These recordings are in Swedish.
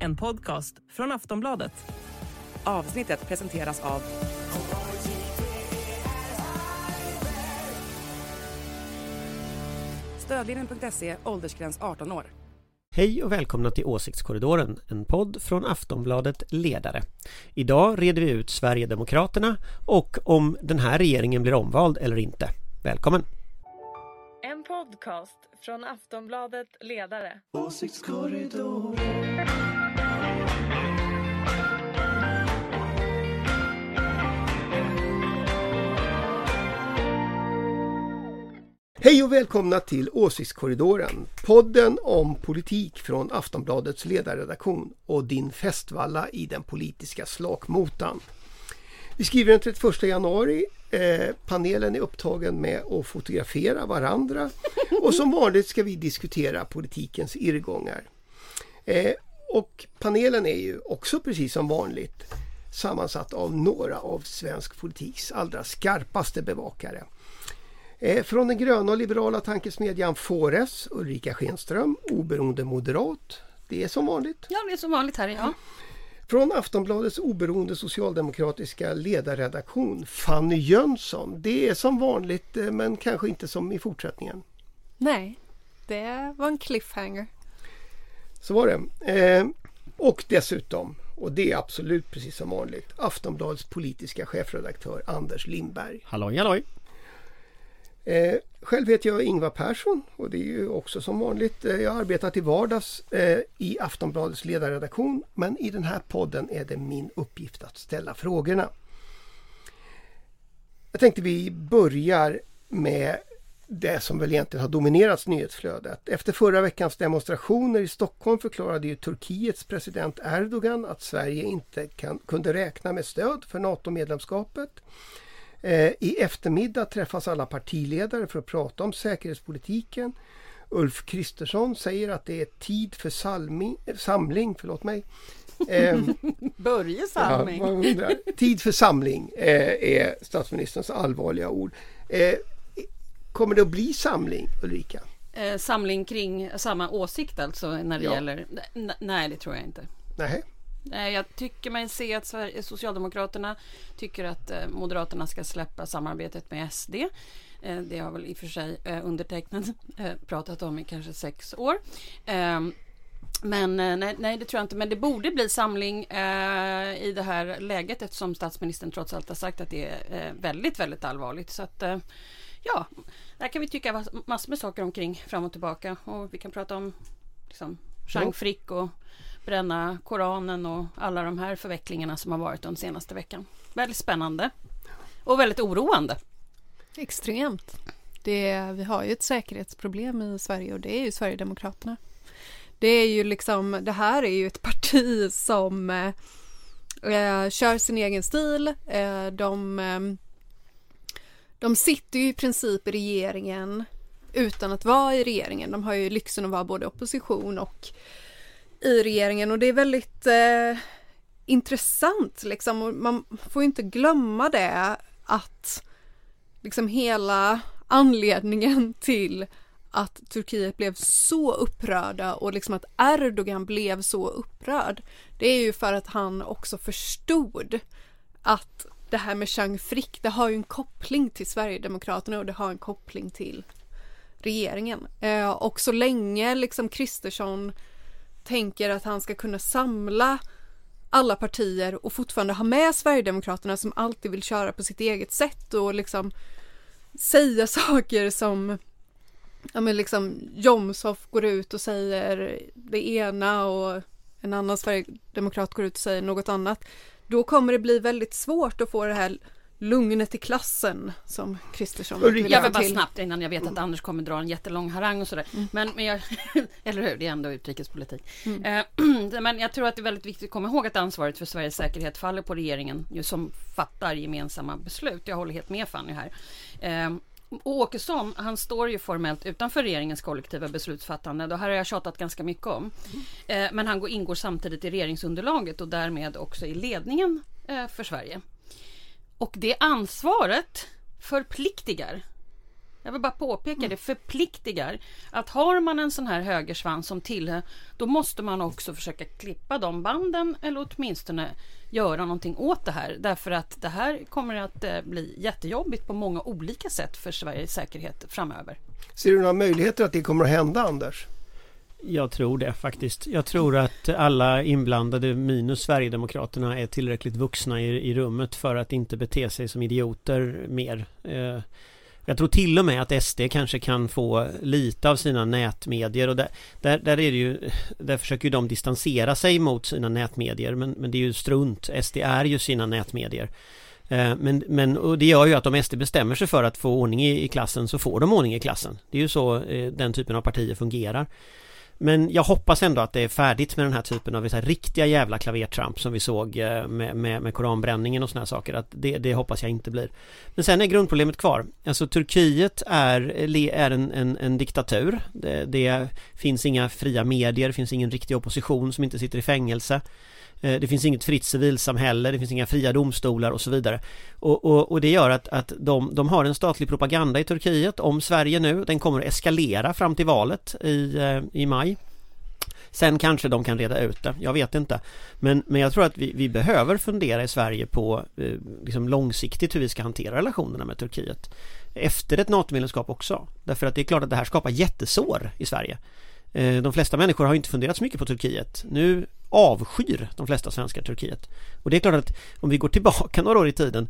En podcast från Aftonbladet. Avsnittet presenteras av Stödlinjen.se, åldersgräns 18 år. Hej och välkomna till Åsiktskorridoren, en podd från Aftonbladet Ledare. Idag reder vi ut Sverigedemokraterna och om den här regeringen blir omvald eller inte. Välkommen! En podcast från Aftonbladet Ledare. Hej och välkomna till Åsiktskorridoren, podden om politik från Aftonbladets ledarredaktion och din festvalla i den politiska slakmotan. Vi skriver den 31 januari. Eh, panelen är upptagen med att fotografera varandra och som vanligt ska vi diskutera politikens irrgångar. Eh, och panelen är ju också precis som vanligt sammansatt av några av svensk politiks allra skarpaste bevakare. Eh, Från den gröna och liberala tankesmedjan Fores, Ulrika Schenström, oberoende moderat. Det är som vanligt. Ja, det är som vanligt här. Ja. Från Aftonbladets oberoende socialdemokratiska ledarredaktion Fanny Jönsson. Det är som vanligt eh, men kanske inte som i fortsättningen. Nej, det var en cliffhanger. Så var det. Eh, och dessutom, och det är absolut precis som vanligt, Aftonbladets politiska chefredaktör Anders Lindberg. Halloj halloj! Eh, själv heter jag Ingvar Persson och det är ju också som vanligt. Eh, jag arbetar till vardags eh, i Aftonbladets ledarredaktion men i den här podden är det min uppgift att ställa frågorna. Jag tänkte vi börjar med det som väl egentligen har dominerat nyhetsflödet. Efter förra veckans demonstrationer i Stockholm förklarade ju Turkiets president Erdogan att Sverige inte kan, kunde räkna med stöd för NATO-medlemskapet. Eh, I eftermiddag träffas alla partiledare för att prata om säkerhetspolitiken. Ulf Kristersson säger att det är tid för salmi, samling. Förlåt mig. Eh, Börje Salming. Ja. Tid för samling eh, är statsministerns allvarliga ord. Eh, kommer det att bli samling Ulrika? Eh, samling kring samma åsikt alltså när det Ja. gäller... Nej, det tror jag inte. Nej. Nej, jag tycker mig se att Sverige, Socialdemokraterna tycker att eh, Moderaterna ska släppa samarbetet med SD. Eh, det har väl i och för sig eh, undertecknat eh, pratat om i kanske sex år. Ehm, men eh, nej, nej, det tror jag inte. Men det borde bli samling eh, i det här läget eftersom statsministern trots allt har sagt att det är eh, väldigt, väldigt allvarligt. Så att eh, ja, där kan vi tycka massor med saker omkring fram och tillbaka. Och vi kan prata om liksom, Jean. Frick och bränna Koranen och alla de här förvecklingarna som har varit den senaste veckan. Väldigt spännande och väldigt oroande. Extremt. Det, vi har ju ett säkerhetsproblem i Sverige och det är ju Sverigedemokraterna. Det är ju liksom, det här är ju ett parti som eh, eh, kör sin egen stil. Eh, de, eh, de sitter ju i princip i regeringen utan att vara i regeringen. De har ju lyxen att vara både opposition och i regeringen och det är väldigt eh, intressant liksom. Och man får ju inte glömma det att liksom hela anledningen till att Turkiet blev så upprörda och liksom att Erdogan blev så upprörd. Det är ju för att han också förstod att det här med Chang Frick, det har ju en koppling till Sverigedemokraterna och det har en koppling till regeringen. Eh, och så länge liksom Kristersson tänker att han ska kunna samla alla partier och fortfarande ha med Sverigedemokraterna som alltid vill köra på sitt eget sätt och liksom säga saker som ja men liksom Jomshof går ut och säger det ena och en annan sverigedemokrat går ut och säger något annat. Då kommer det bli väldigt svårt att få det här lugnet i klassen som Kristersson vill Jag vill bara till. snabbt innan jag vet att Anders kommer dra en jättelång harang och sådär. Men, men jag, eller hur, det är ändå utrikespolitik. Eh, men jag tror att det är väldigt viktigt att komma ihåg att ansvaret för Sveriges säkerhet faller på regeringen ju, som fattar gemensamma beslut. Jag håller helt med Fanny här. Eh, och Åkesson, han står ju formellt utanför regeringens kollektiva beslutsfattande. Det här har jag tjatat ganska mycket om. Eh, men han går, ingår samtidigt i regeringsunderlaget och därmed också i ledningen eh, för Sverige. Och det ansvaret förpliktigar Jag vill bara påpeka, det förpliktigar. Att har man en sån här högersvans som tillhör, då måste man också försöka klippa de banden eller åtminstone göra någonting åt det här. Därför att det här kommer att eh, bli jättejobbigt på många olika sätt för Sveriges säkerhet framöver. Ser du några möjligheter att det kommer att hända Anders? Jag tror det faktiskt. Jag tror att alla inblandade minus Sverigedemokraterna är tillräckligt vuxna i, i rummet för att inte bete sig som idioter mer. Eh, jag tror till och med att SD kanske kan få lite av sina nätmedier och där, där, där är det ju Där försöker ju de distansera sig mot sina nätmedier men, men det är ju strunt. SD är ju sina nätmedier. Eh, men, men och det gör ju att om SD bestämmer sig för att få ordning i, i klassen så får de ordning i klassen. Det är ju så eh, den typen av partier fungerar. Men jag hoppas ändå att det är färdigt med den här typen av så här, riktiga jävla klavertramp som vi såg eh, med, med, med koranbränningen och såna här saker. Att det, det hoppas jag inte blir. Men sen är grundproblemet kvar. Alltså Turkiet är, är en, en, en diktatur. Det, det finns inga fria medier, det finns ingen riktig opposition som inte sitter i fängelse. Eh, det finns inget fritt civilsamhälle, det finns inga fria domstolar och så vidare. Och, och, och det gör att, att de, de, har en statlig propaganda i Turkiet om Sverige nu. Den kommer att eskalera fram till valet i, eh, i maj. Sen kanske de kan reda ut det, jag vet inte. Men, men jag tror att vi, vi behöver fundera i Sverige på eh, liksom långsiktigt hur vi ska hantera relationerna med Turkiet. Efter ett NATO-medlemskap också. Därför att det är klart att det här skapar jättesår i Sverige. Eh, de flesta människor har inte funderat så mycket på Turkiet. Nu avskyr de flesta svenskar Turkiet. Och det är klart att om vi går tillbaka några år i tiden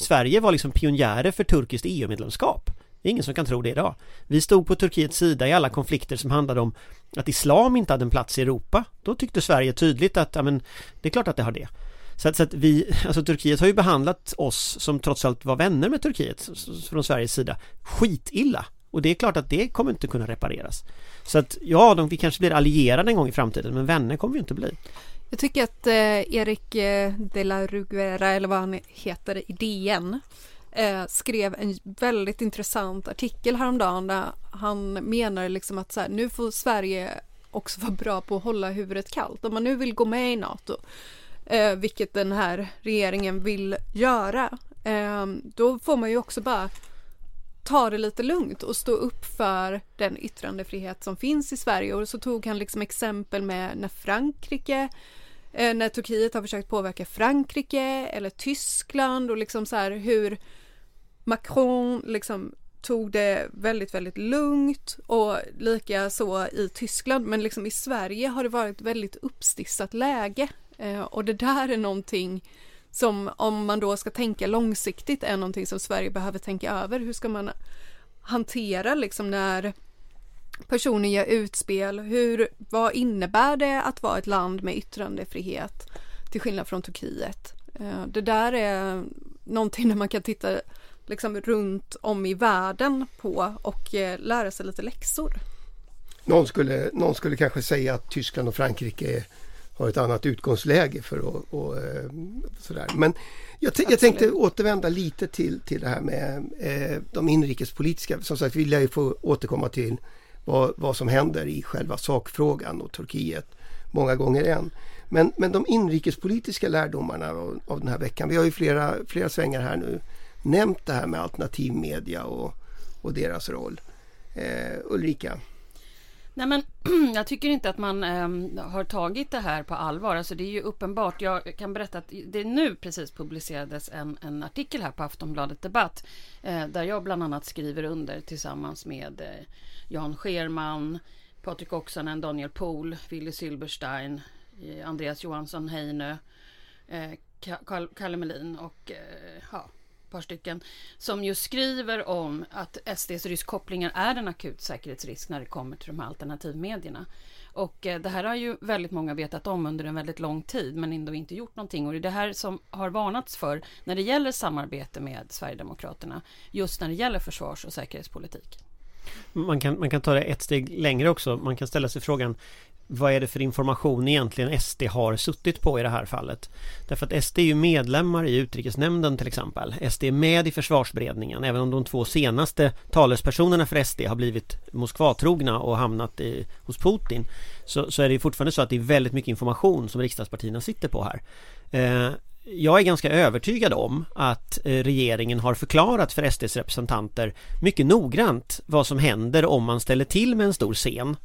Sverige var liksom pionjärer för turkiskt EU-medlemskap. Det är ingen som kan tro det idag. Vi stod på Turkiets sida i alla konflikter som handlade om att islam inte hade en plats i Europa. Då tyckte Sverige tydligt att, ja men, det är klart att det har det. Så att, så att vi, alltså Turkiet har ju behandlat oss som trots allt var vänner med Turkiet från Sveriges sida skitilla. Och det är klart att det kommer inte kunna repareras. Så att ja, de, vi kanske blir allierade en gång i framtiden men vänner kommer vi inte bli. Jag tycker att eh, Erik eh, de la Ruguera, eller vad han heter i DN, eh, skrev en väldigt intressant artikel häromdagen där han menar liksom att så här, nu får Sverige också vara bra på att hålla huvudet kallt. Om man nu vill gå med i NATO, eh, vilket den här regeringen vill göra, eh, då får man ju också bara ta det lite lugnt och stå upp för den yttrandefrihet som finns i Sverige. Och så tog han liksom exempel med när Frankrike eh, när Turkiet har försökt påverka Frankrike eller Tyskland och liksom så här hur Macron liksom tog det väldigt, väldigt lugnt och lika så i Tyskland. Men liksom i Sverige har det varit väldigt uppstissat läge eh, och det där är någonting som om man då ska tänka långsiktigt är någonting som Sverige behöver tänka över. Hur ska man hantera liksom när personer gör utspel? Hur, vad innebär det att vara ett land med yttrandefrihet till skillnad från Turkiet? Eh, det där är någonting där man kan titta liksom runt om i världen på och eh, lära sig lite läxor. Någon skulle, någon skulle kanske säga att Tyskland och Frankrike har ett annat utgångsläge för att och, eh, sådär. Men jag, jag, tänkte återvända lite till, till det här med eh, de inrikespolitiska. Som sagt, vi lär ju få återkomma till vad, vad som händer i själva sakfrågan och Turkiet många gånger än. Men, men de inrikespolitiska lärdomarna av, av den här veckan. Vi har ju flera, flera svängar här nu nämnt det här med alternativmedia och, och deras roll. Eh, Ulrika? Nej men jag tycker inte att man äm, har tagit det här på allvar. Alltså det är ju uppenbart. Jag kan berätta att det nu precis publicerades en, en artikel här på Aftonbladet Debatt. äh, där jag bland annat skriver under tillsammans med äh, Jan Scherman, Patrik Oksanen, Daniel Pohl, Willy Silberstein, äh, Andreas Johansson Heinö, Kalle Melin och ja, par stycken, som ju skriver om att SDs ryskkopplingar är en akut säkerhetsrisk när det kommer till de här alternativmedierna. Och eh, det här har ju väldigt många vetat om under en väldigt lång tid men ändå inte gjort någonting. Och det är det här som har varnats för när det gäller samarbete med Sverigedemokraterna. Just när det gäller försvars och säkerhetspolitik. Man kan, man kan ta det ett steg längre också. Man kan ställa sig frågan vad är det för information egentligen SD har suttit på i det här fallet? Därför att SD är ju medlemmar i utrikesnämnden till exempel. SD är med i försvarsberedningen även om de två senaste talespersonerna för SD har blivit Moskvatrogna och hamnat i, hos Putin. Så, så är det fortfarande så att det är väldigt mycket information som riksdagspartierna sitter på här. Eh, jag är ganska övertygad om att eh, regeringen har förklarat för SDs representanter mycket noggrant vad som händer om man ställer till med en stor scen.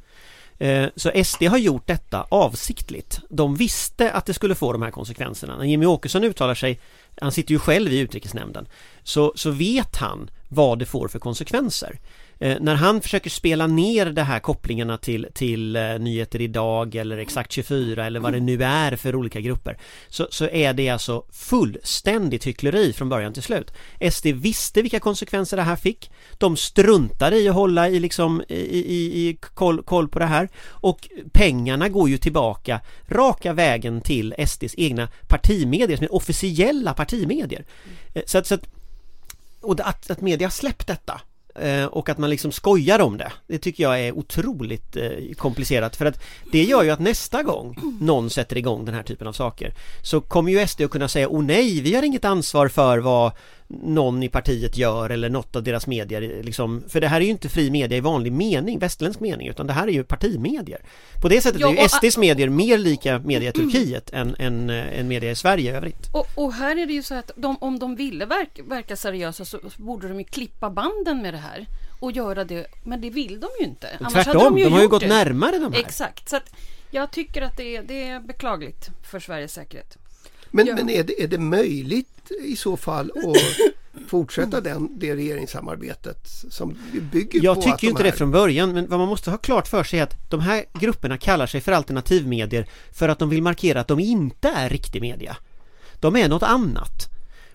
Eh, så SD har gjort detta avsiktligt. De visste att det skulle få de här konsekvenserna. När Jimmy Åkesson uttalar sig, han sitter ju själv i utrikesnämnden, så, så vet han vad det får för konsekvenser. Eh, när han försöker spela ner de här kopplingarna till, till eh, Nyheter Idag eller Exakt 24 eller vad det nu är för olika grupper så, så är det alltså fullständigt hyckleri från början till slut. SD visste vilka konsekvenser det här fick. De struntade i att hålla i, liksom, i, i, i koll, koll på det här och pengarna går ju tillbaka raka vägen till SDs egna partimedier som är officiella partimedier. Eh, så att, så att och att, att media släppt detta Eh, och att man liksom skojar om det Det tycker jag är otroligt eh, komplicerat. För att det gör ju att nästa gång någon sätter igång den här typen av saker så kommer ju SD att kunna säga oh nej, vi har inget ansvar för vad någon i partiet gör eller något av deras medier liksom, för det här är ju inte fri media i vanlig mening, västerländsk mening utan det här är ju partimedier. På det sättet Ja, är ju SDs medier mer lika media i Turkiet än, än, eh, än media i Sverige i övrigt. Och, och här är det ju så att de, om de ville verka, verka seriösa så, så borde de ju klippa banden med det här och göra det, men det vill de ju inte. Annars hade Tvärtom, de, har ju gått det. närmare de här. Exakt, så att jag tycker att det är, det är beklagligt för Sveriges säkerhet. Men, Ja. men är, det, är det möjligt i så fall att fortsätta den, det regeringssamarbetet som bygger på Jag att tycker de ju inte det här- från början men vad man måste ha klart för sig är att de här grupperna kallar sig för alternativmedier för att de vill markera att de inte är riktig media. De är något annat.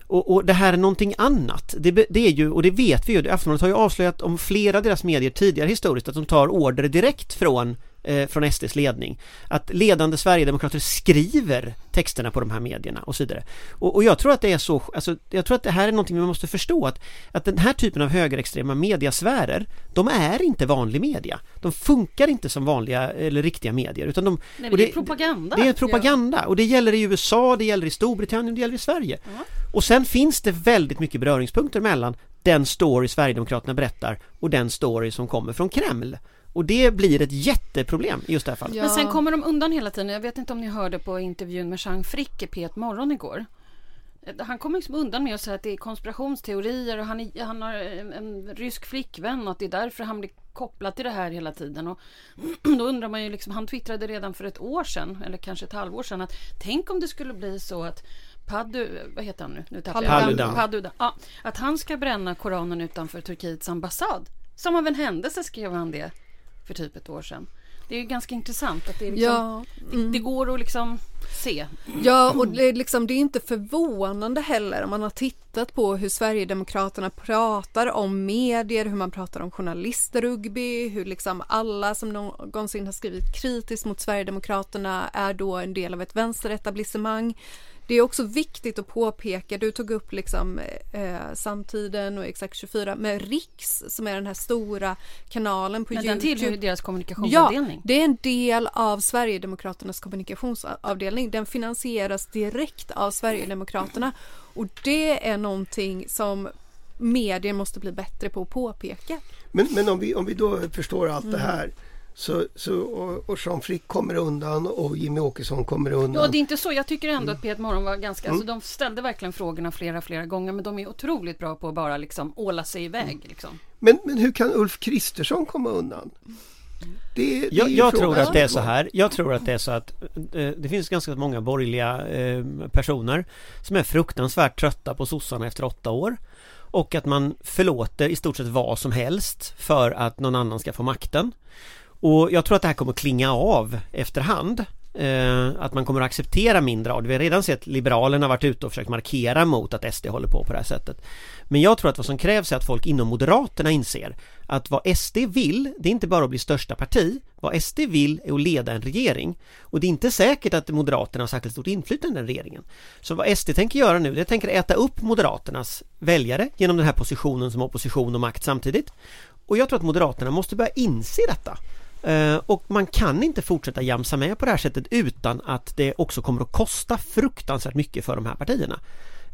Och, och det här är någonting annat. Det, det är ju, och det vet vi ju, Aftonbladet har ju avslöjat om flera av deras medier tidigare historiskt att de tar order direkt från eh, från SDs ledning. Att ledande Sverigedemokrater skriver texterna på de här medierna och så vidare. Och, och jag tror att det är så, alltså, jag tror att det här är någonting vi måste förstå att, att den här typen av högerextrema mediasfärer, de är inte vanlig media. De funkar inte som vanliga eller riktiga medier utan de... Nej, och det är propaganda. Det är propaganda och det gäller i USA, det gäller i Storbritannien, det gäller i Sverige. Och sen finns det väldigt mycket beröringspunkter mellan den story Sverigedemokraterna berättar och den story som kommer från Kreml. Och det blir ett jätteproblem i just det här fallet. Ja. Men sen kommer de undan hela tiden. Jag vet inte om ni hörde på intervjun med Jean Frick i P1 Morgon igår. Han kommer liksom undan med att säga att det är konspirationsteorier och han, är, han har en, en rysk flickvän och att det är därför han blir kopplad till det här hela tiden. Och då undrar man ju liksom, han twittrade redan för ett år sedan, eller kanske ett halvår sedan, att tänk om det skulle bli så att Padu, vad heter han nu? nu Paludan. Paludan. Ja, att han ska bränna Koranen utanför Turkiets ambassad. Som av en händelse skrev han det för typ ett år sedan. Det är ganska intressant att det, är liksom, Ja, mm. det, det går att liksom se. Ja, och det är, liksom, det är inte förvånande heller om man har tittat på hur Sverigedemokraterna pratar om medier, hur man pratar om journalistrugby, hur liksom alla som någonsin har skrivit kritiskt mot Sverigedemokraterna är då en del av ett vänsteretablissemang. Det är också viktigt att påpeka, du tog upp liksom eh, Samtiden och Exakt 24 med Riks som är den här stora kanalen på Men den tillhör ju Youtube. deras Ja, kommunikationsavdelning. det är en del av Sverigedemokraternas kommunikationsavdelning. Den finansieras direkt av Sverigedemokraterna och det är någonting som medier måste bli bättre på att påpeka. Men, men om, vi, om vi då förstår allt Mm. det här så, så, och, och Jean Frick kommer undan och Jimmy Åkesson kommer undan. Ja, det är inte så. Jag tycker ändå att Mm. P1 Morgon var ganska... Alltså, de ställde verkligen frågorna flera, flera gånger men de är otroligt bra på att bara liksom åla sig iväg. Mm. Liksom. men, men hur kan Ulf Kristersson komma undan? Det, det är Jag, jag tror att det är så här. Jag tror att det är så att eh, det finns ganska många borgerliga eh, personer som är fruktansvärt trötta på sossarna efter åtta år. Och att man förlåter i stort sett vad som helst för att någon annan ska få makten. Och jag tror att det här kommer klinga av efterhand. Eh, att man kommer att acceptera mindre av det. Vi har redan sett Liberalerna varit ute och försökt markera mot att SD håller på på det här sättet. Men jag tror att vad som krävs är att folk inom Moderaterna inser att vad SD vill, det är inte bara att bli största parti. Vad SD vill är att leda en regering. Och det är inte säkert att Moderaterna har särskilt stort inflytande i den regeringen. Så vad SD tänker göra nu, det tänker äta upp Moderaternas väljare genom den här positionen som opposition och makt samtidigt. Och jag tror att Moderaterna måste börja inse detta. Eh, och man kan inte fortsätta jamsa med på det här sättet utan att det också kommer att kosta fruktansvärt mycket för de här partierna.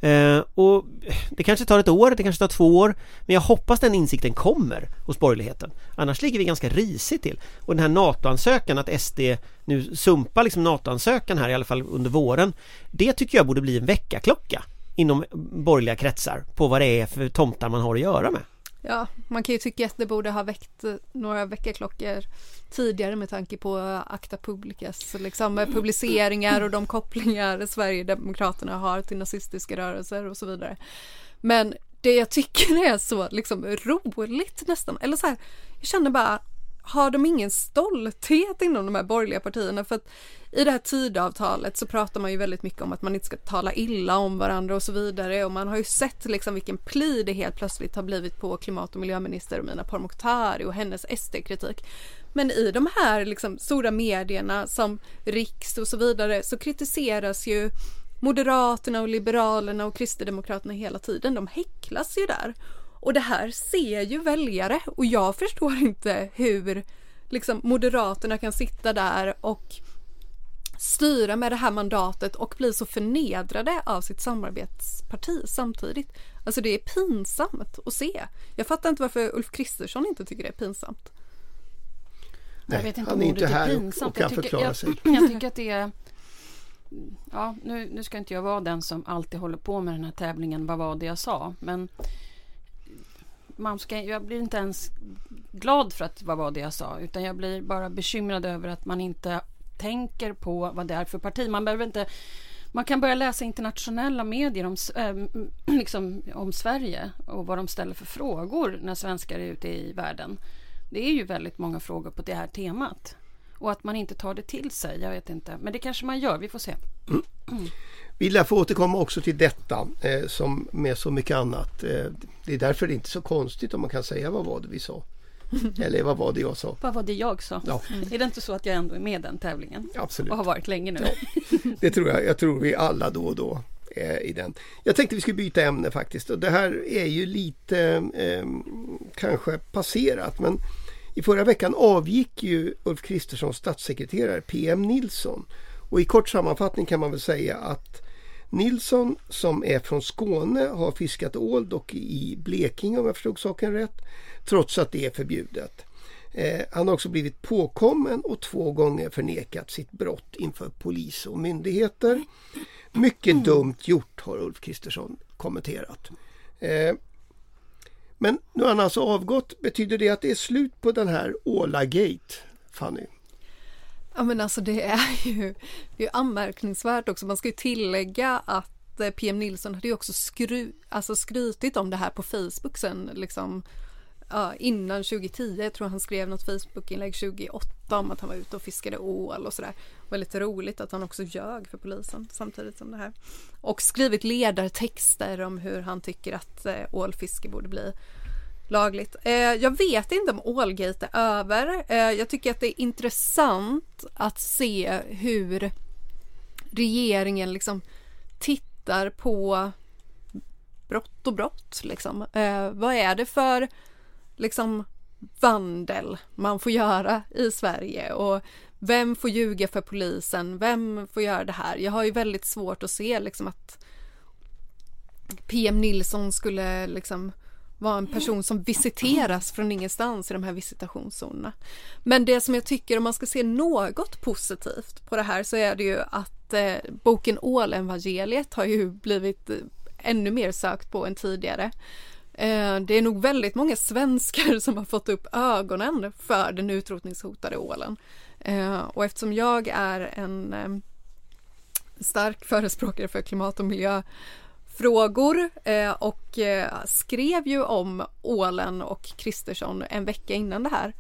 Eh, och det kanske tar ett år, det kanske tar två år Men jag hoppas den insikten kommer hos borgerligheten. Annars ligger vi ganska risigt till. Och den här NATO-ansökan, att SD nu sumpar liksom NATO-ansökan här i alla fall under våren Det tycker jag borde bli en väckarklocka Inom borgerliga kretsar på vad det är för tomtar man har att göra med. Ja, man kan ju tycka att det borde ha väckt eh, några väckarklockor tidigare med tanke på eh, Acta Publicas liksom, eh, publiceringar och de kopplingar Sverigedemokraterna har till nazistiska rörelser och så vidare. Men det jag tycker är så liksom roligt nästan, eller så här, jag känner bara har de ingen stolthet inom de här borgerliga partierna? För att i det här tidavtalet så pratar man ju väldigt mycket om att man inte ska tala illa om varandra och så vidare och man har ju sett liksom vilken pli det helt plötsligt har blivit på klimat och miljöminister Romina Pourmokhtari och hennes SD-kritik. Men i de här liksom stora medierna som Riks och så vidare så kritiseras ju Moderaterna och Liberalerna och Kristdemokraterna hela tiden. De häcklas ju där. Och det här ser ju väljare och jag förstår inte hur liksom Moderaterna kan sitta där och styra med det här mandatet och bli så förnedrade av sitt samarbetsparti samtidigt. Alltså det är pinsamt att se. Jag fattar inte varför Ulf Kristersson inte tycker det är pinsamt. Nej, jag vet inte han är inte här pinsamt. och kan jag tycker, förklara jag, sig. Jag tycker att det är Ja, nu, nu ska inte jag vara den som alltid håller på med den här tävlingen. Vad var det jag sa? Men man ska, jag blir inte ens glad för att vad var det jag sa, utan jag blir bara bekymrad över att man inte tänker på vad det är för parti. Man behöver inte man kan börja läsa internationella medier om, äh, liksom, om Sverige och vad de ställer för frågor när svenskar är ute i världen. Det är ju väldigt många frågor på det här temat. Och att man inte tar det till sig, jag vet inte. Men det kanske man gör, vi får se. Mm. Vi lär få återkomma också till detta eh, som med så mycket annat. Eh, det är därför det är inte så konstigt om man kan säga vad var det vi sa. Eller vad var det jag sa? Vad var det jag sa? Ja. Är det inte så att jag ändå är med i den tävlingen? Absolut. Och har varit länge nu? Ja. Det tror jag. Jag tror vi alla då och då är i den. Jag tänkte vi skulle byta ämne faktiskt. Och det här är ju lite eh, kanske passerat men i förra veckan avgick ju Ulf Kristerssons statssekreterare PM Nilsson. Och i kort sammanfattning kan man väl säga att Nilsson som är från Skåne har fiskat ål, dock i Blekinge om jag förstod saken rätt, trots att det är förbjudet. Eh, han har också blivit påkommen och två gånger förnekat sitt brott inför polis och myndigheter. Mycket mm. dumt gjort har Ulf Kristersson kommenterat. Eh, men nu har han alltså avgått. Betyder det att det är slut på den här Åla-gate, Fanny? Ja men alltså det är ju, det är anmärkningsvärt också. Man ska ju tillägga att eh, PM Nilsson hade ju också skru, alltså skrytit om det här på Facebook sen liksom ja, innan 2010. Jag tror han skrev något Facebookinlägg 2008 om att han var ute och fiskade ål och sådär. Väldigt roligt att han också ljög för polisen samtidigt som det här. Och skrivit ledartexter om hur han tycker att eh, ålfiske borde bli lagligt. Eh, jag vet inte om Ålgate är över. Eh, jag tycker att det är intressant att se hur regeringen liksom tittar på brott och brott. Liksom. Eh, vad är det för liksom vandel man får göra i Sverige och vem får ljuga för polisen? Vem får göra det här? Jag har ju väldigt svårt att se liksom att PM Nilsson skulle liksom vara en person som visiteras från ingenstans i de här visitationszonerna. Men det som jag tycker om man ska se något positivt på det här så är det ju att eh, boken Ålevangeliet har ju blivit eh, ännu mer sökt på än tidigare. Eh, det är nog väldigt många svenskar som har fått upp ögonen för den utrotningshotade ålen. Eh, och eftersom jag är en eh, stark förespråkare för klimat och miljöfrågor och skrev ju om ålen och Kristersson en vecka innan det här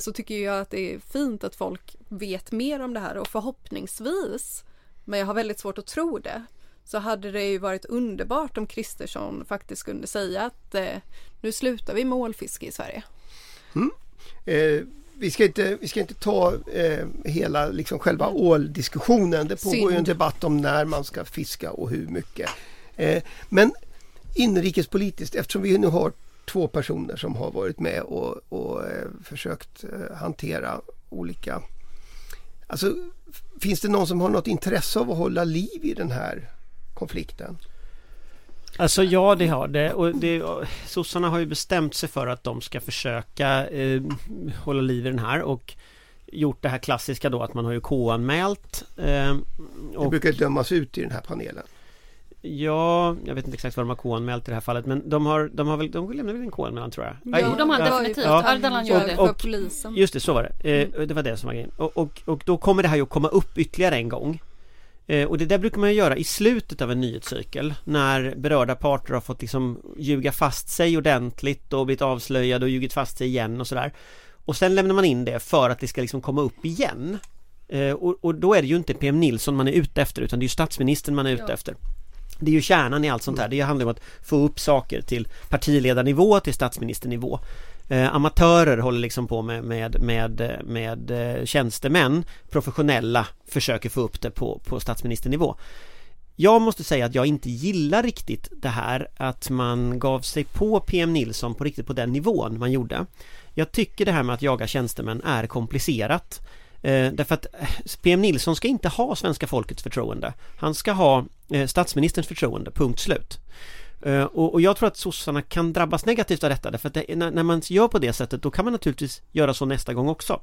så tycker jag att det är fint att folk vet mer om det här och förhoppningsvis men jag har väldigt svårt att tro det så hade det ju varit underbart om Kristersson faktiskt kunde säga att eh, nu slutar vi med ålfiske i Sverige. Mm. Eh, vi, ska inte, vi ska inte ta eh, hela liksom själva mm. åldiskussionen. Det pågår Synd. ju en debatt om när man ska fiska och hur mycket. Eh, men inrikespolitiskt, eftersom vi nu har två personer som har varit med och, och eh, försökt eh, hantera olika Alltså, finns det någon som har något intresse av att hålla liv i den här konflikten? Alltså ja, det har det. Och det, sossarna har ju bestämt sig för att de ska försöka eh, hålla liv i den här och gjort det här klassiska då att man har ju K-anmält. Eh, Det brukar dömas ut i den här panelen. Ja, jag vet inte exakt vad de har K-anmält i det här fallet men de har, de har väl, de lämnade väl en K-anmälan tror jag? Jo, de har Ja. definitivt. Ja. Ardalan gör det. för Och- polisen. Just det, så var det. Eh, Det var det som var grejen. Och, och, och då kommer det här ju att komma upp ytterligare en gång. Eh, och det där brukar man göra i slutet av en nyhetscykel när berörda parter har fått liksom ljuga fast sig ordentligt och blivit avslöjade och ljugit fast sig igen och sådär. Och sen lämnar man in det för att det ska liksom komma upp igen. Eh, och, och då är det ju inte PM Nilsson man är ute efter utan det är ju statsministern man är ute Ja. efter. Det är ju kärnan i allt sånt här. Det handlar om att få upp saker till partiledarnivå, till statsministernivå. Eh, amatörer håller liksom på med, med, med, med eh, tjänstemän, professionella försöker få upp det på, på statsministernivå. Jag måste säga att jag inte gillar riktigt det här att man gav sig på PM Nilsson på riktigt på den nivån man gjorde. Jag tycker det här med att jaga tjänstemän är komplicerat. Eh, därför att eh, PM Nilsson ska inte ha svenska folkets förtroende. Han ska ha eh, statsministerns förtroende, punkt slut. Eh, och, och jag tror att sossarna kan drabbas negativt av detta därför att det, när, när man gör på det sättet då kan man naturligtvis göra så nästa gång också.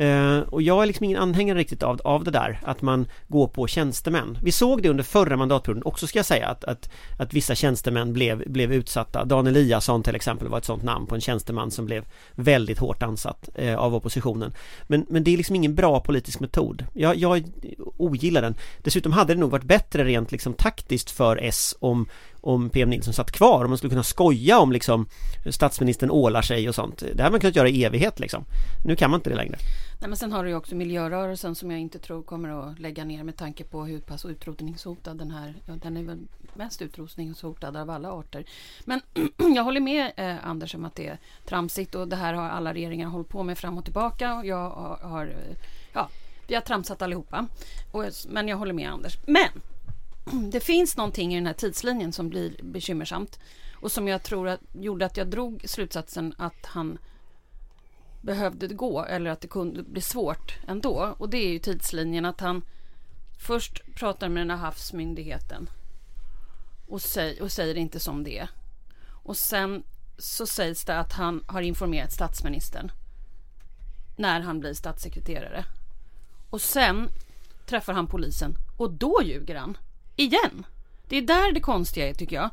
Eh, och jag är liksom ingen anhängare riktigt av, av det där att man går på tjänstemän. Vi såg det under förra mandatperioden också ska jag säga att, att, att vissa tjänstemän blev, blev utsatta. Dan Eliasson till exempel var ett sånt namn på en tjänsteman som blev väldigt hårt ansatt eh, av oppositionen. Men, men det är liksom ingen bra politisk metod. Jag, jag ogillar den. Dessutom hade det nog varit bättre rent liksom taktiskt för S om om PM Nilsson satt kvar, om man skulle kunna skoja om liksom statsministern ålar sig och sånt. Det hade man kunnat göra i evighet liksom. Nu kan man inte det längre. Nej, men sen har du ju också miljörörelsen som jag inte tror kommer att lägga ner med tanke på hur pass utrotningshotad den här, ja, den är väl mest utrotningshotad av alla arter. Men jag håller med eh, Anders om att det är tramsigt och det här har alla regeringar hållit på med fram och tillbaka och jag har, har ja, vi har tramsat allihopa. Och, men jag håller med Anders. Men det finns någonting i den här tidslinjen som blir bekymmersamt och som jag tror att, gjorde att jag drog slutsatsen att han behövde gå eller att det kunde bli svårt ändå. Och det är ju tidslinjen att han först pratar med den här havsmyndigheten och, säg, och säger inte som det är. Och sen så sägs det att han har informerat statsministern när han blir statssekreterare. Och sen träffar han polisen och då ljuger han. Igen. Det är där det konstiga är tycker jag.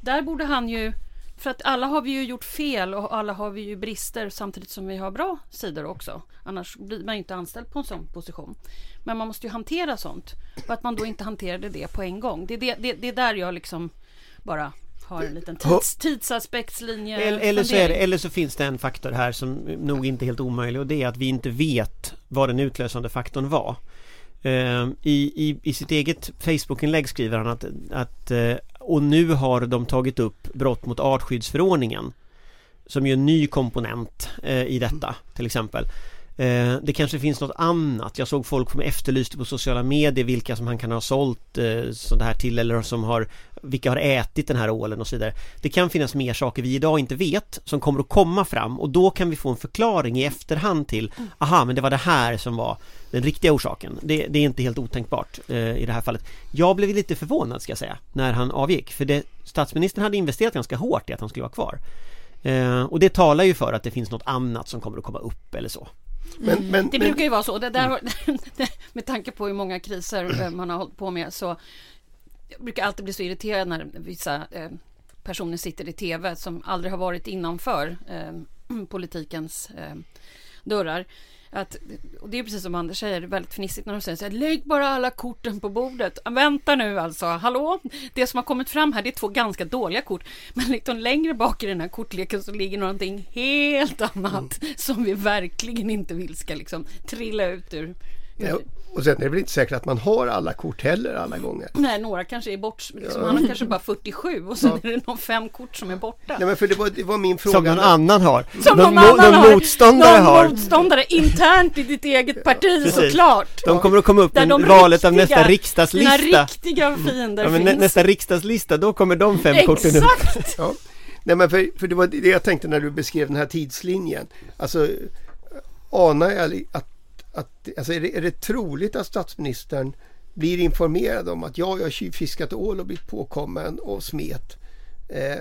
Där borde han ju för att alla har vi ju gjort fel och alla har vi ju brister samtidigt som vi har bra sidor också. Annars blir man ju inte anställd på en sån position. Men man måste ju hantera sånt. Och att man då inte hanterade det på en gång. Det är, det, det, det är där jag liksom bara har en liten tids, tidsaspektslinje. Eller, eller, så är det, eller så finns det en faktor här som nog inte är helt omöjlig och det är att vi inte vet vad den utlösande faktorn var. Eh, I, i, I sitt eget Facebook-inlägg skriver han att, att eh, och nu har de tagit upp brott mot artskyddsförordningen som ju är en ny komponent eh, i detta till exempel. Eh, det kanske finns något annat. Jag såg folk som efterlyste på sociala medier vilka som han kan ha sålt eh, sånt här till eller som har vilka har ätit den här ålen och så vidare. Det kan finnas mer saker vi idag inte vet som kommer att komma fram och då kan vi få en förklaring i efterhand till aha men det var det här som var den riktiga orsaken. Det, det är inte helt otänkbart eh, i det här fallet. Jag blev lite förvånad ska jag säga när han avgick för det, statsministern hade investerat ganska hårt i att han skulle vara kvar. Eh, och det talar ju för att det finns något annat som kommer att komma upp eller så. Men, men, Det brukar ju vara så. Det där, med tanke på hur många kriser eh, man har hållit på med så jag brukar alltid bli så irriterad när vissa eh, personer sitter i tv som aldrig har varit innanför eh, politikens eh, dörrar. Att, och det är precis som Anders säger, det är väldigt fnissigt när de säger så här, lägg bara alla korten på bordet. Vänta nu alltså, hallå? Det som har kommit fram här, det är två ganska dåliga kort. Men liksom längre bak i den här kortleken så ligger någonting helt annat som vi verkligen inte vill ska liksom trilla ut ur. ur. ja, och sen är det väl inte säkert att man har alla kort heller alla gånger. Nej, några kanske är bort, liksom, han har kanske bara 47 och sen är det någon fem kort som är borta. Nej men för det var, det var min fråga. Som någon annan har. Som någon, mo- annan någon har. motståndare någon har. motståndare internt i ditt eget parti Precis. såklart. De kommer att komma upp de valet av nästa riksdagslista. Dina riktiga fiender Ja, men nä, finns. nästa riksdagslista, då kommer de fem korten upp. Exakt! Ja. Nej men för, för det var det jag tänkte när du beskrev den här tidslinjen. Alltså anar jag att, att alltså är, det, är det troligt att statsministern blir informerad om att ja, jag har tjuvfiskat ål och blivit påkommen och smet. Eh,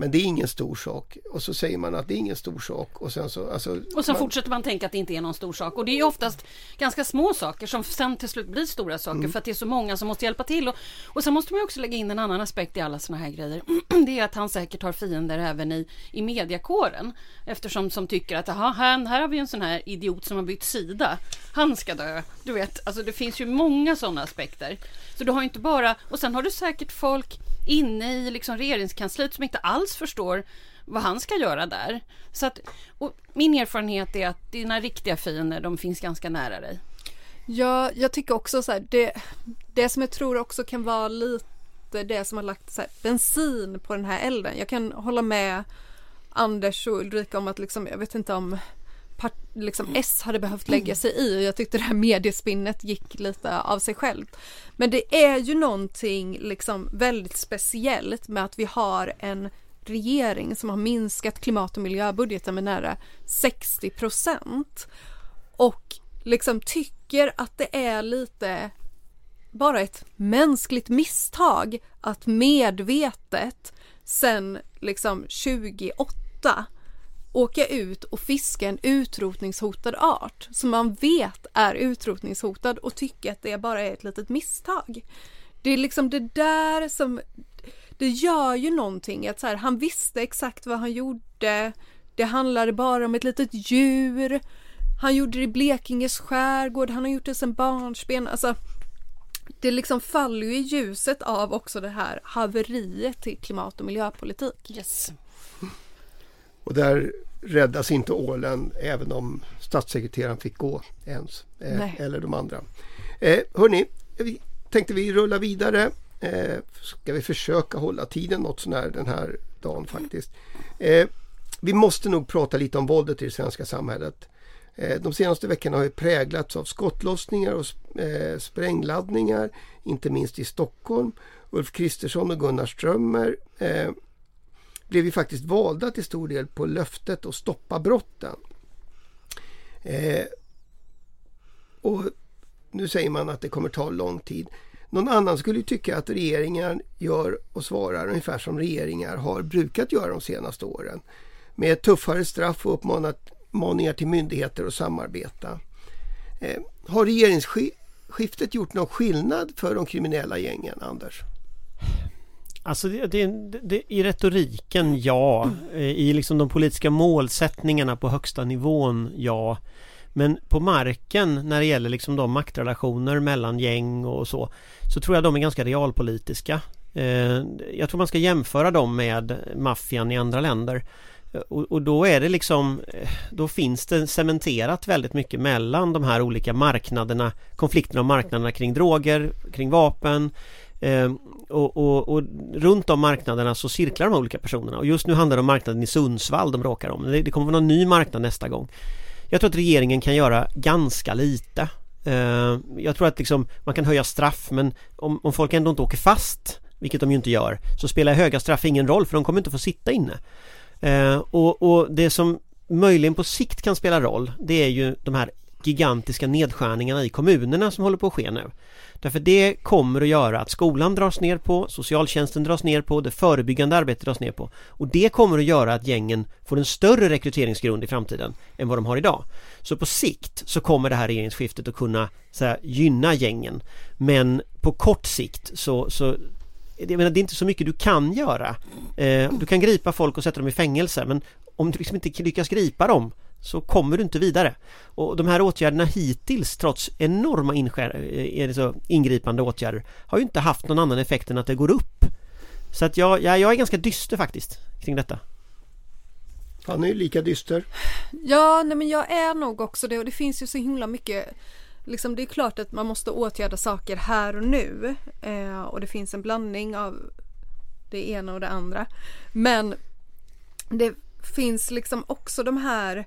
men det är ingen stor sak. Och så säger man att det är ingen stor sak. Och sen, så, alltså, och sen man, fortsätter man tänka att det inte är någon stor sak. Och det är oftast ganska små saker som sen till slut blir stora saker mm. för att det är så många som måste hjälpa till. Och, och sen måste man också lägga in en annan aspekt i alla sådana här grejer. det är att han säkert har fiender även i, i mediakåren. Eftersom som tycker att aha, här, här har vi en sån här idiot som har bytt sida. Han ska dö. Du vet, alltså det finns ju många sådana aspekter. Så du har inte bara, och sen har du säkert folk inne i liksom regeringskansliet som inte alls förstår vad han ska göra där. Så att, min erfarenhet är att dina riktiga fiender, de finns ganska nära dig. Ja, jag tycker också så här, det, det som jag tror också kan vara lite det som har lagt så här, bensin på den här elden. Jag kan hålla med Anders och Ulrika om att liksom, jag vet inte om part, liksom S hade behövt lägga sig i och jag tyckte det här mediespinnet gick lite av sig självt. Men det är ju någonting liksom väldigt speciellt med att vi har en regering som har minskat klimat och miljöbudgeten med nära 60 procent och liksom tycker att det är lite bara ett mänskligt misstag att medvetet sen liksom 28 åka ut och fiska en utrotningshotad art som man vet är utrotningshotad och tycka att det bara är ett litet misstag. Det är liksom det där som det gör ju någonting att så här, han visste exakt vad han gjorde. Det handlade bara om ett litet djur. Han gjorde det i Blekinges skärgård, han har gjort det sedan barnsben. Alltså, det liksom faller ju i ljuset av också det här haveriet till klimat och miljöpolitik. Yes. Och där räddas inte ålen även om statssekreteraren fick gå ens. Eh, eller de andra. Eh, hörni, vi tänkte vi rulla vidare. Eh, ska vi försöka hålla tiden något sånär den här dagen faktiskt. Eh, vi måste nog prata lite om våldet i det svenska samhället. Eh, de senaste veckorna har ju präglats av skottlossningar och eh, sprängladdningar, inte minst i Stockholm. Ulf Kristersson och Gunnar Strömmer eh, blev ju faktiskt valda till stor del på löftet att stoppa brotten. Eh, och nu säger man att det kommer ta lång tid. Någon annan skulle tycka att regeringen gör och svarar ungefär som regeringar har brukat göra de senaste åren. Med tuffare straff och uppmaningar till myndigheter att samarbeta. Eh, har regeringsskiftet gjort någon skillnad för de kriminella gängen, Anders? Alltså det, det, det, i retoriken ja, eh, i liksom de politiska målsättningarna på högsta nivån ja. Men på marken när det gäller liksom de maktrelationer mellan gäng och så Så tror jag de är ganska realpolitiska. Eh, jag tror man ska jämföra dem med maffian i andra länder. Eh, och, och, då är det liksom Då finns det cementerat väldigt mycket mellan de här olika marknaderna Konflikterna om marknaderna kring droger, kring vapen eh, och, och, och, runt de marknaderna så cirklar de olika personerna och just nu handlar det om marknaden i Sundsvall de råkar om. Det, det kommer vara någon ny marknad nästa gång. Jag tror att regeringen kan göra ganska lite. Eh, jag tror att liksom, man kan höja straff men om, om folk ändå inte åker fast, vilket de ju inte gör, så spelar höga straff ingen roll för de kommer inte få sitta inne. Eh, och, och det som möjligen på sikt kan spela roll, det är ju de här gigantiska nedskärningarna i kommunerna som håller på att ske nu. Därför det kommer att göra att skolan dras ner på, socialtjänsten dras ner på, det förebyggande arbetet dras ner på. Och det kommer att göra att gängen får en större rekryteringsgrund i framtiden än vad de har idag. Så på sikt så kommer det här regeringsskiftet att kunna så här, gynna gängen. Men på kort sikt så, så jag menar, det är inte så mycket du kan göra. Eh, du kan gripa folk och sätta dem i fängelse men om du liksom inte lyckas gripa dem så kommer du inte vidare. Och de här åtgärderna hittills trots enorma inskär, alltså ingripande åtgärder har ju inte haft någon annan effekt än att det går upp. Så att jag, jag, jag är ganska dyster faktiskt kring detta. Han är lika dyster. Ja, nej men jag är nog också det och det finns ju så himla mycket Liksom det är klart att man måste åtgärda saker här och nu eh, och det finns en blandning av det ena och det andra. Men det finns liksom också de här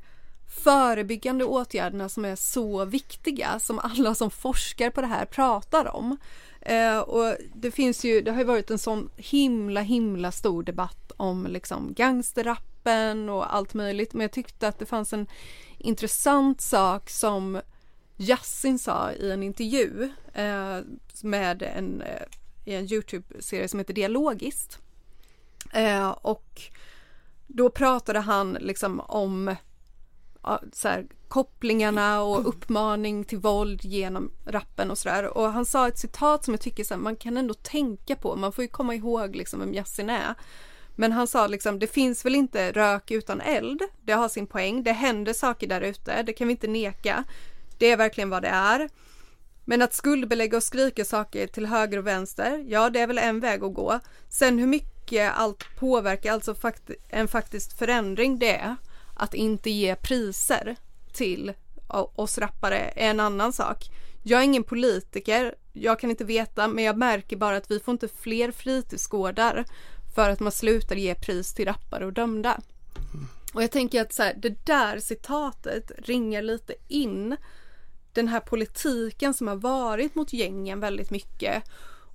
förebyggande åtgärderna som är så viktiga som alla som forskar på det här pratar om. Eh, och det finns ju, det har ju varit en sån himla himla stor debatt om liksom gangsterrappen och allt möjligt men jag tyckte att det fanns en intressant sak som Yasin sa i en intervju eh, med en, eh, i en Youtube-serie som heter Dialogiskt. Eh, och då pratade han liksom om så här, kopplingarna och uppmaning till våld genom rappen och sådär. Och han sa ett citat som jag tycker så här, man kan ändå tänka på, man får ju komma ihåg liksom vem Yasin är. Men han sa liksom, det finns väl inte rök utan eld. Det har sin poäng. Det händer saker där ute. Det kan vi inte neka. Det är verkligen vad det är. Men att skuldbelägga och skrika saker till höger och vänster, ja det är väl en väg att gå. Sen hur mycket allt påverkar, alltså fakt en faktisk förändring det är att inte ge priser till oss rappare är en annan sak. Jag är ingen politiker, jag kan inte veta, men jag märker bara att vi får inte fler fritidsgårdar för att man slutar ge pris till rappare och dömda. Och jag tänker att så här, det där citatet ringer lite in den här politiken som har varit mot gängen väldigt mycket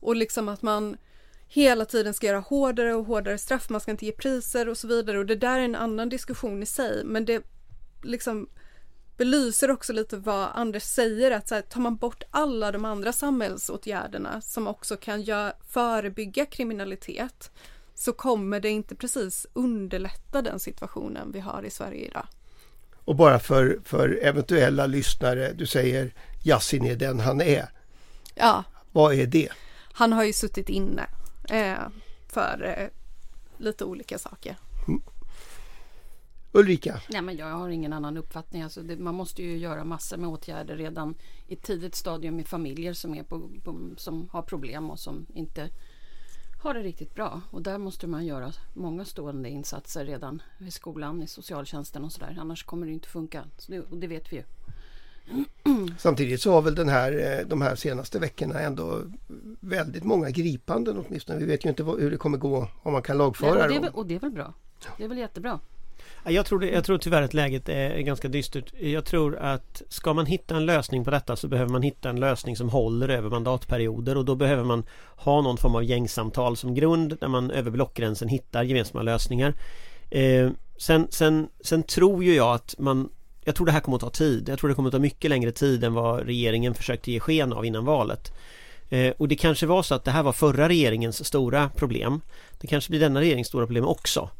och liksom att man hela tiden ska göra hårdare och hårdare straff, man ska inte ge priser och så vidare och det där är en annan diskussion i sig men det liksom belyser också lite vad Anders säger att så här, tar man bort alla de andra samhällsåtgärderna som också kan gör, förebygga kriminalitet så kommer det inte precis underlätta den situationen vi har i Sverige idag. Och bara för, för eventuella lyssnare, du säger Yasin är den han är. Ja. Vad är det? Han har ju suttit inne för eh, lite olika saker. Mm. Ulrika? Nej, men jag har ingen annan uppfattning. Alltså det, man måste ju göra massor med åtgärder redan i tidigt stadium i familjer som, är på, på, som har problem och som inte har det riktigt bra. Och där måste man göra många stående insatser redan i skolan, i socialtjänsten och sådär. Annars kommer det inte funka. Så det, och det vet vi ju. Samtidigt så har väl den här, eh, de här senaste veckorna ändå väldigt många gripanden åtminstone. Vi vet ju inte hur det kommer gå om man kan lagföra Nej, och, dem. och det är väl bra. Det är väl jättebra. Jag tror, det, jag tror tyvärr att läget är ganska dystert. Jag tror att ska man hitta en lösning på detta så behöver man hitta en lösning som håller över mandatperioder och då behöver man ha någon form av gängsamtal som grund där man över blockgränsen hittar gemensamma lösningar. Eh, sen, sen, sen tror ju jag att man jag tror det här kommer att ta tid. Jag tror det kommer att ta mycket längre tid än vad regeringen försökte ge sken av innan valet. Eh, och det kanske var så att det här var förra regeringens stora problem. Det kanske blir denna regerings stora problem också.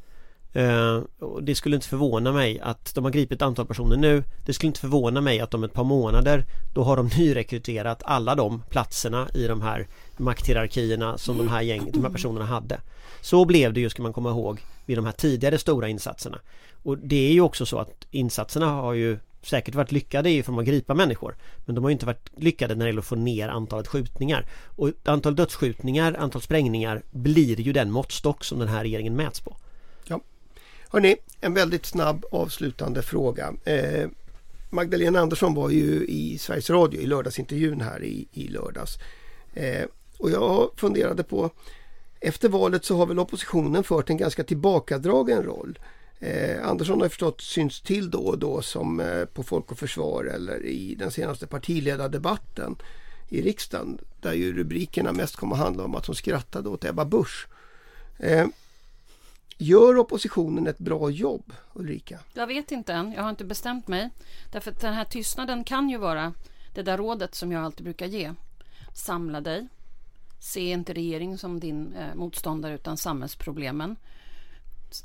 Eh, det skulle inte förvåna mig att de har gripit ett antal personer nu. Det skulle inte förvåna mig att om ett par månader Då har de nyrekryterat alla de platserna i de här makthierarkierna som de här, gäng, de här personerna hade. Så blev det ju, ska man komma ihåg, vid de här tidigare stora insatserna. Och det är ju också så att insatserna har ju säkert varit lyckade i form av att gripa människor Men de har ju inte varit lyckade när det gäller att få ner antalet skjutningar. Och antal dödsskjutningar, antal sprängningar blir ju den måttstock som den här regeringen mäts på. Hörrni, en väldigt snabb avslutande fråga. Eh, Magdalena Andersson var ju i Sveriges Radio i lördagsintervjun här i, i lördags. Eh, och jag funderade på efter valet så har väl oppositionen fört en ganska tillbakadragen roll. Eh, Andersson har förstått syns till då och då som eh, på Folk och Försvar eller i den senaste partiledardebatten i riksdagen där ju rubrikerna mest kom att handla om att hon skrattade åt Ebba Busch. Eh, Gör oppositionen ett bra jobb, Ulrika? Jag vet inte än. Jag har inte bestämt mig. Därför att den här tystnaden kan ju vara det där rådet som jag alltid brukar ge. Samla dig. Se inte regeringen som din eh, motståndare utan samhällsproblemen.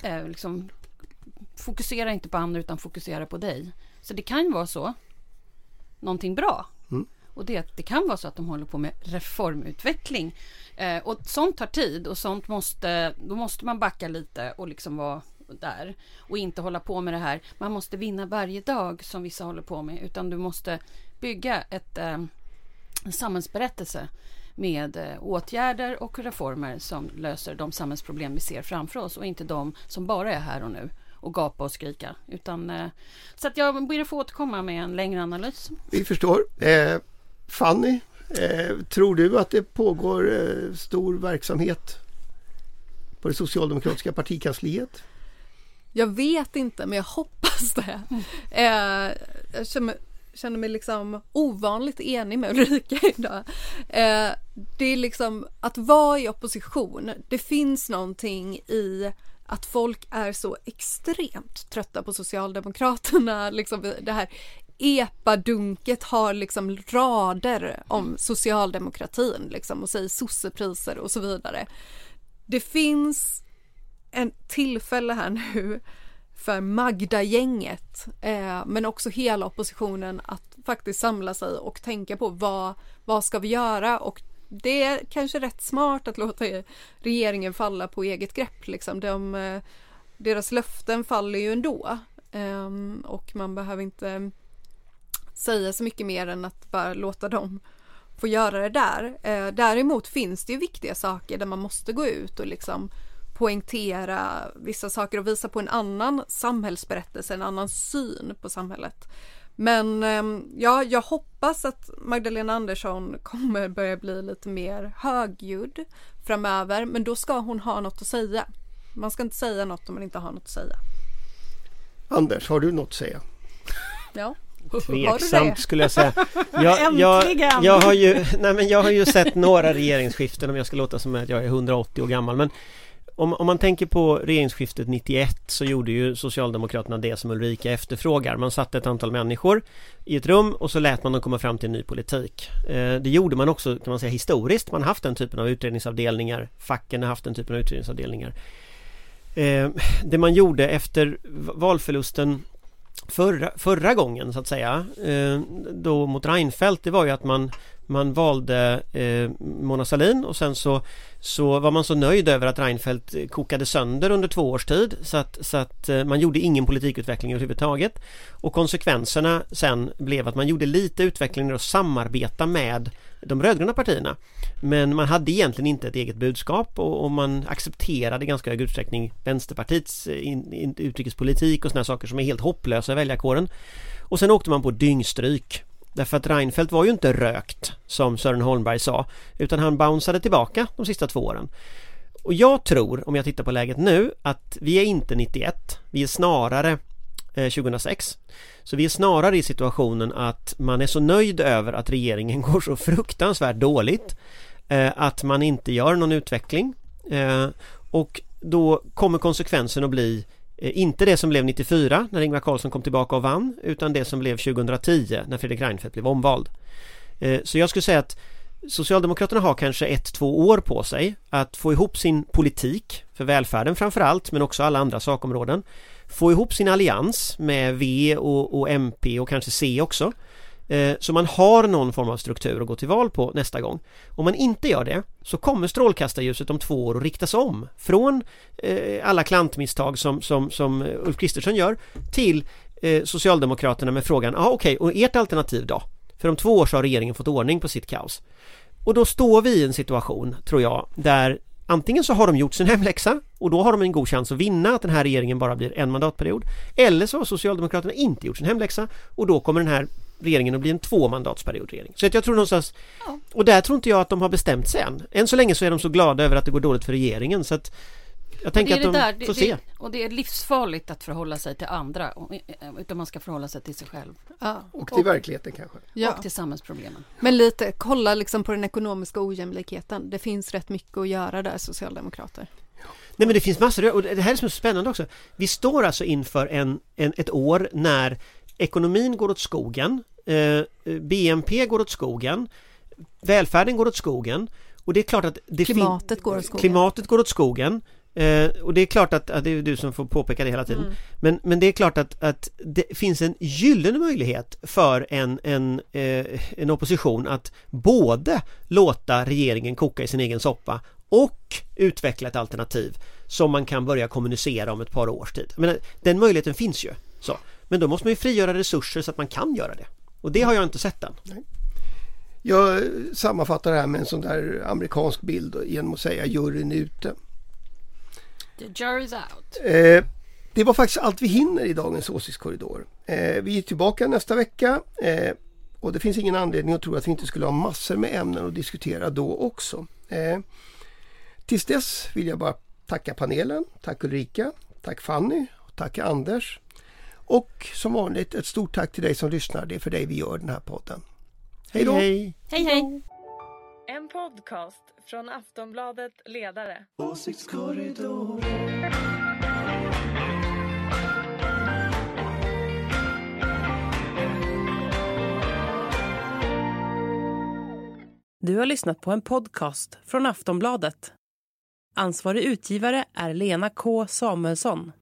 Eh, liksom, fokusera inte på andra utan fokusera på dig. Så det kan ju vara så. Någonting bra. Och det, det kan vara så att de håller på med reformutveckling. Eh, och sånt tar tid och sånt måste, då måste man backa lite och liksom vara där och inte hålla på med det här. Man måste vinna varje dag som vissa håller på med utan du måste bygga ett, eh, en samhällsberättelse med eh, åtgärder och reformer som löser de samhällsproblem vi ser framför oss och inte de som bara är här och nu och gapa och skrika. Utan, eh, så att jag ber att få återkomma med en längre analys. Vi förstår. Eh, Fanny, eh, tror du att det pågår eh, stor verksamhet på det socialdemokratiska partikansliet? Jag vet inte, men jag hoppas det. Eh, jag känner, känner mig liksom ovanligt enig med Ulrika idag. Eh, det är liksom att vara i opposition. Det finns någonting i att folk är så extremt trötta på Socialdemokraterna, liksom det här epadunket har liksom rader om socialdemokratin liksom och säger sossepriser och så vidare. Det finns en tillfälle här nu för Magda-gänget eh, men också hela oppositionen att faktiskt samla sig och tänka på vad, vad ska vi göra och det är kanske rätt smart att låta regeringen falla på eget grepp liksom. De, eh, deras löften faller ju ändå eh, och man behöver inte säga så mycket mer än att bara låta dem få göra det där. Eh, däremot finns det ju viktiga saker där man måste gå ut och liksom poängtera vissa saker och visa på en annan samhällsberättelse, en annan syn på samhället. Men ehm, ja, jag hoppas att Magdalena Andersson kommer börja bli lite mer högljudd framöver, men då ska hon ha något att säga. Man ska inte säga något om man inte har något att säga. Anders, har du något att säga? Ja. Tveksamt skulle jag säga. Jag, jag, jag, har ju, nej men jag har ju sett några regeringsskiften om jag ska låta som att jag är 180 år gammal. Men om, om man tänker på regeringsskiftet 91 så gjorde ju Socialdemokraterna det som Ulrika efterfrågar. Man satte ett antal människor i ett rum och så lät man dem komma fram till en ny politik. Eh, det gjorde man också kan man säga historiskt. Man har haft den typen av utredningsavdelningar. Facken har haft den typen av utredningsavdelningar. Eh, det man gjorde efter valförlusten förra, förra gången så att säga eh, då mot Reinfeldt det var ju att man man valde eh, Mona Sahlin och sen så, så var man så nöjd över att Reinfeldt kokade sönder under två års tid så att, så att eh, man gjorde ingen politikutveckling överhuvudtaget. Och konsekvenserna sen blev att man gjorde lite utveckling och samarbeta med de rödgröna partierna. Men man hade egentligen inte ett eget budskap och, och man accepterade i ganska hög utsträckning Vänsterpartiets eh, in, in, utrikespolitik och sådana saker som är helt hopplösa i väljarkåren. Och sen åkte man på dyngstryk Därför att Reinfeldt var ju inte rökt som Sören Holmberg sa utan han bounceade tillbaka de sista två åren. Och jag tror, om jag tittar på läget nu, att vi är inte 91, vi är snarare eh, 2006. Så vi är snarare i situationen att man är så nöjd över att regeringen går så fruktansvärt dåligt eh, att man inte gör någon utveckling eh, och då kommer konsekvensen att bli Eh, inte det som blev 94 när Ingvar Carlsson kom tillbaka och vann utan det som blev 2010 när Fredrik Reinfeldt blev omvald. Eh, så jag skulle säga att Socialdemokraterna har kanske ett, två år på sig att få ihop sin politik för välfärden framförallt men också alla andra sakområden. Få ihop sin allians med V och, och MP och kanske C också Eh, så man har någon form av struktur att gå till val på nästa gång. Om man inte gör det så kommer strålkastarljuset om två år att riktas om från eh, alla klantmisstag som, som, som eh, Ulf Kristersson gör till Socialdemokraterna med frågan, ja ah, okej, okay, och ert alternativ då? För om två år så har regeringen fått ordning på sitt kaos. Och då står vi i en situation, tror jag, där Antingen så har de gjort sin hemläxa och då har de en god chans att vinna att den här regeringen bara blir en mandatperiod. Eller så har Socialdemokraterna inte gjort sin hemläxa och då kommer den här regeringen att bli en två regering. Så att jag tror någonstans ja. Och där tror inte jag att de har bestämt sig än. Än så länge så är de så glada över att det går dåligt för regeringen så att jag tänker att de där, får det, se. och det är livsfarligt att förhålla sig till andra utan man ska förhålla sig till sig själv. Ja. Och till och, verkligheten kanske. Ja. Och till samhällsproblemen. Men lite, kolla liksom på den ekonomiska ojämlikheten. Det finns rätt mycket att göra där, socialdemokrater. Nej men det finns massor, och det här är som är spännande också. Vi står alltså inför en, en, ett år när ekonomin går åt skogen, eh, BNP går åt skogen, välfärden går åt skogen och det är klart att klimatet går åt skogen. Klimatet går åt skogen. Eh, och det är klart att, att, det är du som får påpeka det hela tiden. Mm. Men, men det är klart att, att det finns en gyllene möjlighet för en, en, eh, en opposition att både låta regeringen koka i sin egen soppa och utveckla ett alternativ som man kan börja kommunicera om ett par års tid. Men den möjligheten finns ju. Så. Men då måste man ju frigöra resurser så att man kan göra det. Och det har jag inte sett än. Nej. Jag sammanfattar det här med en sån där amerikansk bild genom att säga juryn är ute. The jury's out. Eh, det var faktiskt allt vi hinner i dagens åsiktskorridor. Eh, vi är tillbaka nästa vecka eh, och det finns ingen anledning att tro att vi inte skulle ha massor med ämnen att diskutera då också. Eh, tills dess vill jag bara tacka panelen. Tack Ulrika, tack Fanny, och tack Anders. Och som vanligt ett stort tack till dig som lyssnar. Det är för dig vi gör den här podden. Hej då! Hej hej! hej. En podcast från Aftonbladet Ledare. Åsiktskorridoren. Du har lyssnat på en podcast från Aftonbladet. Ansvarig utgivare är Lena K Samuelsson.